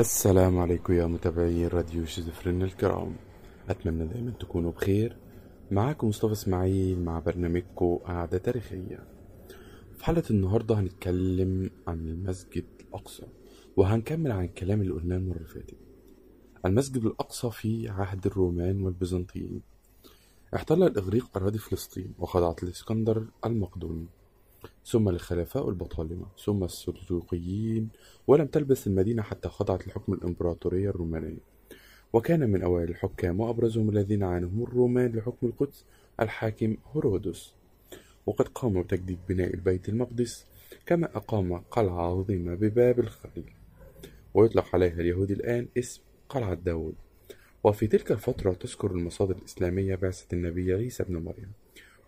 السلام عليكم يا متابعين راديو شيزوفرين الكرام. أتمنى دايما تكونوا بخير. معاكم مصطفى إسماعيل مع برنامجكم قعدة تاريخية. في حلقة النهاردة هنتكلم عن المسجد الأقصى وهنكمل عن الكلام اللي قلناه المرة اللي فاتت. المسجد الأقصى في عهد الرومان والبيزنطيين. احتل الإغريق أراضي فلسطين وخضعت لإسكندر المقدوني. ثم للخلفاء البطالمة ثم السلجوقيين ولم تلبث المدينة حتى خضعت لحكم الإمبراطورية الرومانية. وكان من أوائل الحكام وأبرزهم الذين عانهم الرومان لحكم القدس الحاكم هرودس وقد قام بتجديد بناء البيت المقدس كما أقام قلعة عظيمة بباب الخليل. ويطلق عليها اليهود الآن اسم قلعة داود وفي تلك الفترة تذكر المصادر الإسلامية بعثة النبي عيسى بن مريم.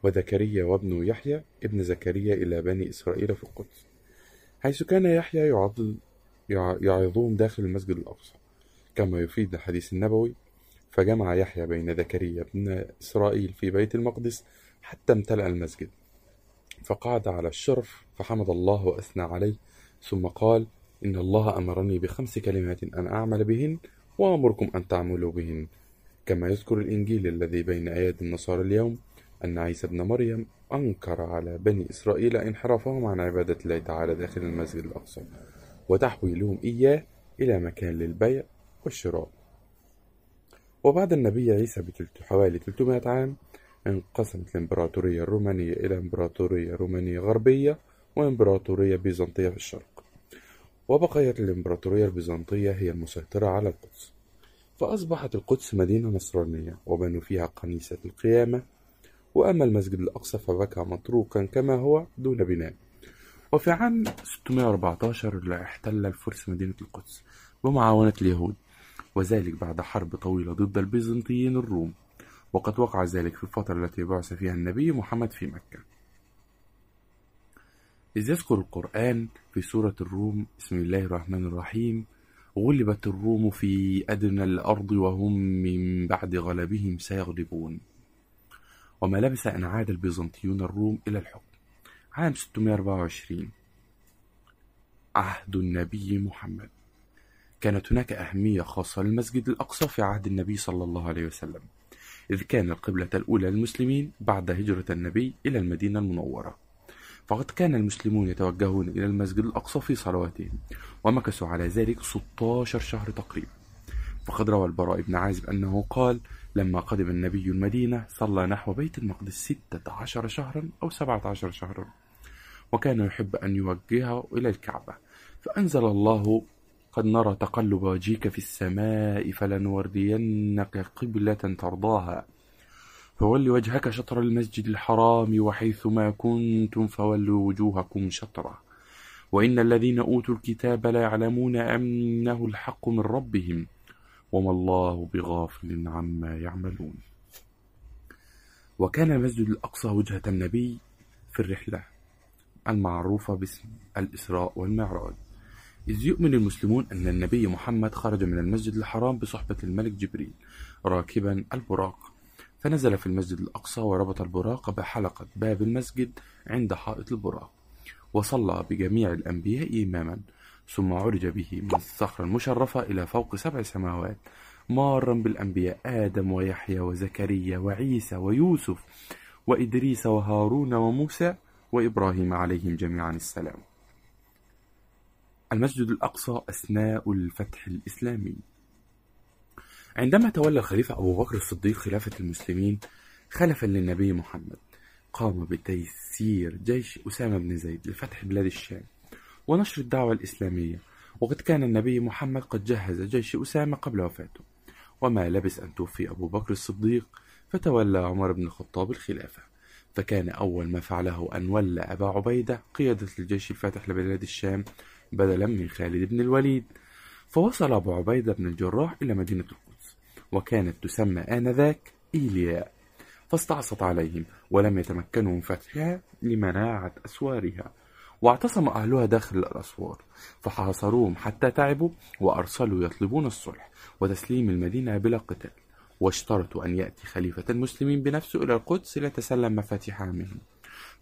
وزكريا وابن يحيى ابن زكريا إلى بني إسرائيل في القدس. حيث كان يحيى يعضل يعظهم داخل المسجد الأقصى كما يفيد الحديث النبوي فجمع يحيى بين زكريا ابن إسرائيل في بيت المقدس حتى امتلأ المسجد. فقعد على الشرف فحمد الله وأثنى عليه ثم قال إن الله أمرني بخمس كلمات أن أعمل بهن وأمركم أن تعملوا بهن. كما يذكر الإنجيل الذي بين أيادي النصارى اليوم أن عيسى ابن مريم أنكر على بني إسرائيل انحرافهم عن عبادة الله تعالى داخل المسجد الأقصى وتحويلهم إياه إلى مكان للبيع والشراء. وبعد النبي عيسى بحوالي 300 عام انقسمت الإمبراطورية الرومانية إلى إمبراطورية رومانية غربية وإمبراطورية بيزنطية في الشرق. وبقيت الإمبراطورية البيزنطية هي المسيطرة على القدس. فأصبحت القدس مدينة نصرانية وبنوا فيها كنيسة القيامة وأما المسجد الأقصى فبكى متروكا كما هو دون بناء. وفي عام 614 احتل الفرس مدينة القدس بمعاونة اليهود وذلك بعد حرب طويلة ضد البيزنطيين الروم وقد وقع ذلك في الفترة التي بعث فيها النبي محمد في مكة. إذ يذكر القرآن في سورة الروم بسم الله الرحمن الرحيم غلبت الروم في أدنى الأرض وهم من بعد غلبهم سيغلبون. وما لبث أن عاد البيزنطيون الروم إلى الحكم. عام 624 عهد النبي محمد. كانت هناك أهمية خاصة للمسجد الأقصى في عهد النبي صلى الله عليه وسلم إذ كان القبلة الأولى للمسلمين بعد هجرة النبي إلى المدينة المنورة. فقد كان المسلمون يتوجهون إلى المسجد الأقصى في صلواتهم ومكثوا على ذلك 16 شهر تقريبا. فقد روى البراء بن عازب أنه قال لما قدم النبي المدينة صلى نحو بيت المقدس ستة عشر شهرا أو سبعة عشر شهرا وكان يحب أن يوجهه إلى الكعبة. فأنزل الله قد نرى تقلب وجهك في السماء فلنولينك قبلة ترضاها. فول وجهك شطر المسجد الحرام وحيث ما كنتم فولوا وجوهكم شطرة. وإن الذين أوتوا الكتاب لا يعلمون أنه الحق من ربهم. وما الله بغافل عما يعملون. وكان المسجد الأقصى وجهة النبي في الرحلة المعروفة باسم الإسراء والمعراج. إذ يؤمن المسلمون أن النبي محمد خرج من المسجد الحرام بصحبة الملك جبريل راكبا البراق. فنزل في المسجد الأقصى وربط البراق بحلقة باب المسجد عند حائط البراق. وصلى بجميع الأنبياء إماما. ثم عرج به من الصخرة المشرفة إلى فوق سبع سماوات مارا بالأنبياء آدم ويحيى وزكريا وعيسى ويوسف وإدريس وهارون وموسى وإبراهيم عليهم جميعا السلام. المسجد الأقصى أثناء الفتح الإسلامي. عندما تولى الخليفة أبو بكر الصديق خلافة المسلمين خلفا للنبي محمد قام بتيسير جيش أسامة بن زيد لفتح بلاد الشام. ونشر الدعوة الإسلامية. وقد كان النبي محمد قد جهز جيش أسامة قبل وفاته وما لبس أن توفي أبو بكر الصديق فتولى عمر بن الخطاب الخلافة. فكان أول ما فعله أن ولى أبا عبيدة قيادة الجيش الفاتح لبلاد الشام بدلا من خالد بن الوليد. فوصل أبو عبيدة بن الجراح إلى مدينة القدس وكانت تسمى آنذاك إيلياء فاستعصت عليهم ولم يتمكنوا من فتحها لمناعة أسوارها. واعتصم أهلها داخل الأسوار فحاصروهم حتى تعبوا وأرسلوا يطلبون الصلح وتسليم المدينة بلا قتال واشترطوا أن يأتي خليفة المسلمين بنفسه إلى القدس ليتسلم مفاتيحها منهم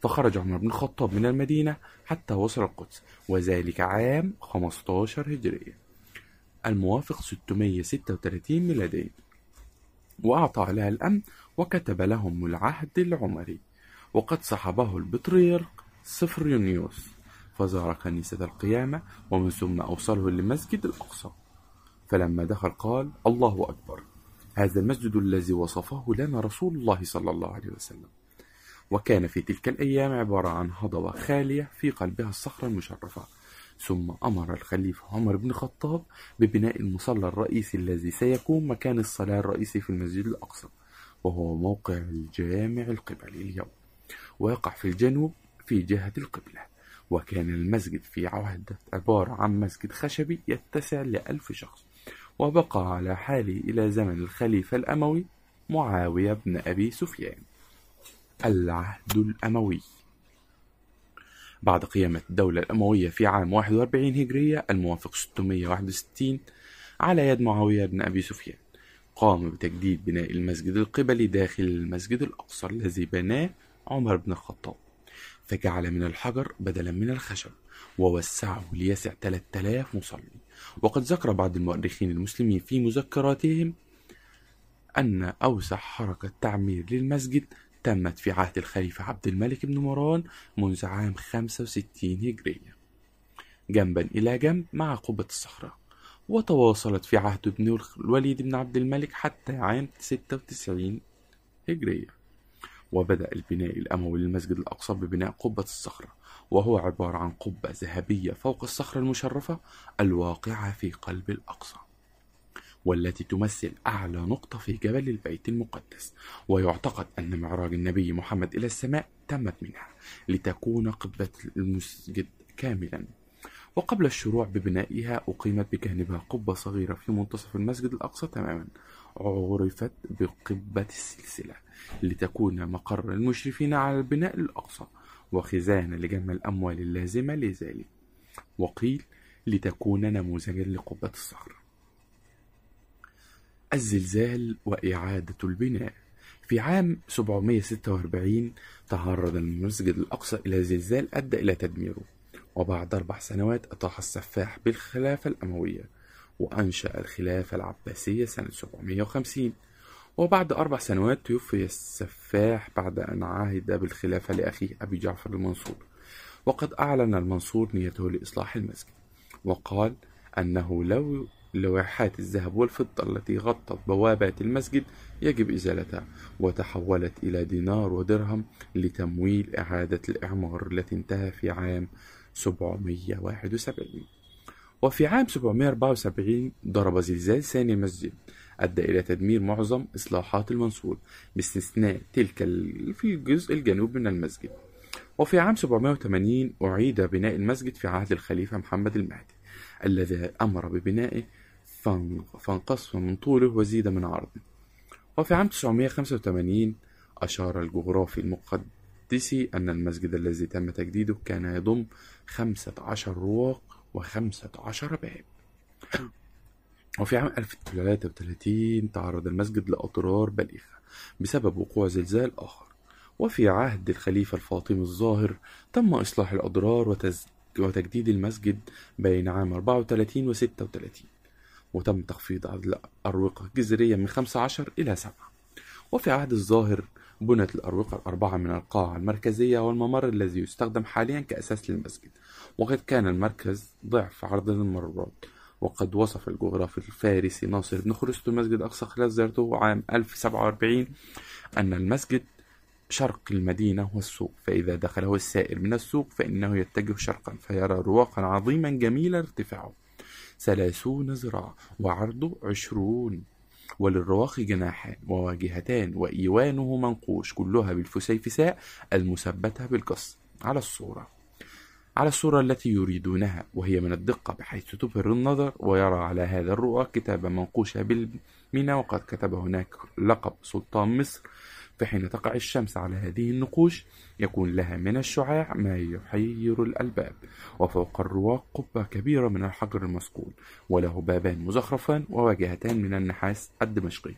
فخرج عمر بن الخطاب من المدينة حتى وصل القدس وذلك عام 15 هجرية. الموافق 636 ميلادي وأعطى لها الأمن وكتب لهم العهد العمري. وقد صحبه البطريرك سفريونيوس فزار كنيسة القيامة ومن ثم أوصله للمسجد الأقصى. فلما دخل قال الله أكبر. هذا المسجد الذي وصفه لنا رسول الله صلى الله عليه وسلم. وكان في تلك الأيام عبارة عن هضبة خالية في قلبها الصخرة المشرفة. ثم أمر الخليفة عمر بن الخطاب ببناء المصلى الرئيسي الذي سيكون مكان الصلاة الرئيسي في المسجد الأقصى وهو موقع الجامع القبلي اليوم. ويقع في الجنوب في جهة القبلة وكان المسجد في عهدة عبارة عن مسجد خشبي يتسع لألف شخص وبقى على حاله إلى زمن الخليفة الأموي معاوية بن أبي سفيان العهد الأموي. بعد قيامة الدولة الأموية في عام 41 هجرية الموافق 661 على يد معاوية بن أبي سفيان قام بتجديد بناء المسجد القبلي داخل المسجد الأقصى الذي بناه عمر بن الخطاب. فجعل من الحجر بدلا من الخشب ووسعه ليسع 3000 مصلي. وقد ذكر بعض المؤرخين المسلمين في مذكراتهم أن أوسع حركة تعمير للمسجد تمت في عهد الخليفة عبد الملك بن مروان منذ عام 65 هجرية. جنبا إلى جنب مع قبة الصخرة وتواصلت في عهد ابن الوليد بن عبد الملك حتى عام 96 هجرية. وبدأ البناء الأموي للمسجد الأقصى ببناء قبة الصخرة وهو عبارة عن قبة ذهبية فوق الصخرة المشرفة الواقعة في قلب الأقصى والتي تمثل أعلى نقطة في جبل البيت المقدس ويعتقد أن معراج النبي محمد إلى السماء تمت منها لتكون قبة المسجد كاملا. وقبل الشروع ببنائها أقيمت بجانبها قبة صغيرة في منتصف المسجد الأقصى تماما عرفت بقبة السلسلة لتكون مقر المشرفين على البناء الأقصى وخزانة لجمع الأموال اللازمة لذلك. وقيل لتكون نموذجا لقبة الصخر. الزلزال وإعادة البناء. في عام 746 تعرض المسجد الأقصى إلى زلزال أدى إلى تدميره وبعد أربع سنوات أطاح السفاح بالخلافة الأموية. وأنشأ الخلافة العباسية سنة 750 وبعد أربع سنوات توفي السفاح بعد أن عهد بالخلافة لأخيه أبي جعفر المنصور. وقد أعلن المنصور نيته لإصلاح المسجد. وقال أنه لو لوحات الذهب والفضة التي غطت بوابات المسجد يجب إزالتها وتحولت إلى دينار ودرهم لتمويل إعادة الإعمار التي انتهى في عام 771 وفي عام 774 ضرب زلزال ثاني المسجد أدى إلى تدمير معظم إصلاحات المنصور باستثناء تلك في الجزء الجنوبي من المسجد. وفي عام 780 أعيد بناء المسجد في عهد الخليفة محمد المهدي الذي أمر ببنائه فانقص من طوله وزيد من عرضه. وفي عام 985 أشار الجغرافي المقدسي أن المسجد الذي تم تجديده كان يضم خمسة عشر رواق وخمسة عشر باب. وفي عام 1033 تعرض المسجد لأضرار بليغة بسبب وقوع زلزال آخر. وفي عهد الخليفة الفاطمي الظاهر تم إصلاح الأضرار وتجديد المسجد بين عام 34 و 36 وتم تخفيض عدد الأروقة الجزرية من 15 إلى 7 وفي عهد الظاهر بنت الأروقة الأربعة من القاعة المركزية والممر الذي يستخدم حاليا كأساس للمسجد. وقد كان المركز ضعف عرض الممرات وقد وصف الجغرافي الفارسي ناصر بن خرست المسجد الأقصى خلال زيارته عام 1047 أن المسجد شرق المدينة والسوق فإذا دخله السائر من السوق فإنه يتجه شرقا فيرى رواقا عظيما جميلا ارتفاعه ثلاثون ذراع وعرضه عشرون وللرواق جناحان وواجهتان وإيوانه منقوش كلها بالفسيفساء المثبتة بالقص. على الصورة. على الصورة التي يريدونها وهي من الدقة بحيث تبهر النظر ويرى على هذا الرؤى كتابة منقوشة بالمنى وقد كتب هناك لقب سلطان مصر فحين تقع الشمس على هذه النقوش يكون لها من الشعاع ما يحير الألباب وفوق الرواق قبة كبيرة من الحجر المصقول وله بابان مزخرفان وواجهتان من النحاس الدمشقي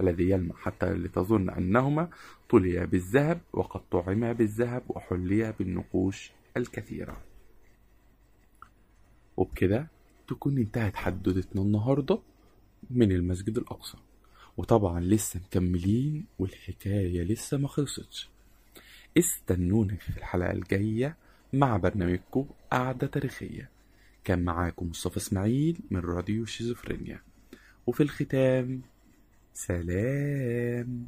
الذي يلمع حتى لتظن أنهما طليا بالذهب وقد طعما بالذهب وحليا بالنقوش الكثيرة. وبكده تكون انتهت حدوتتنا النهاردة من المسجد الأقصى. وطبعا لسه مكملين والحكاية لسه ما خلصتش. استنونا في الحلقة الجاية مع برنامجكم قعدة تاريخية. كان معاكم مصطفى إسماعيل من راديو شيزوفرينيا. وفي الختام سلام.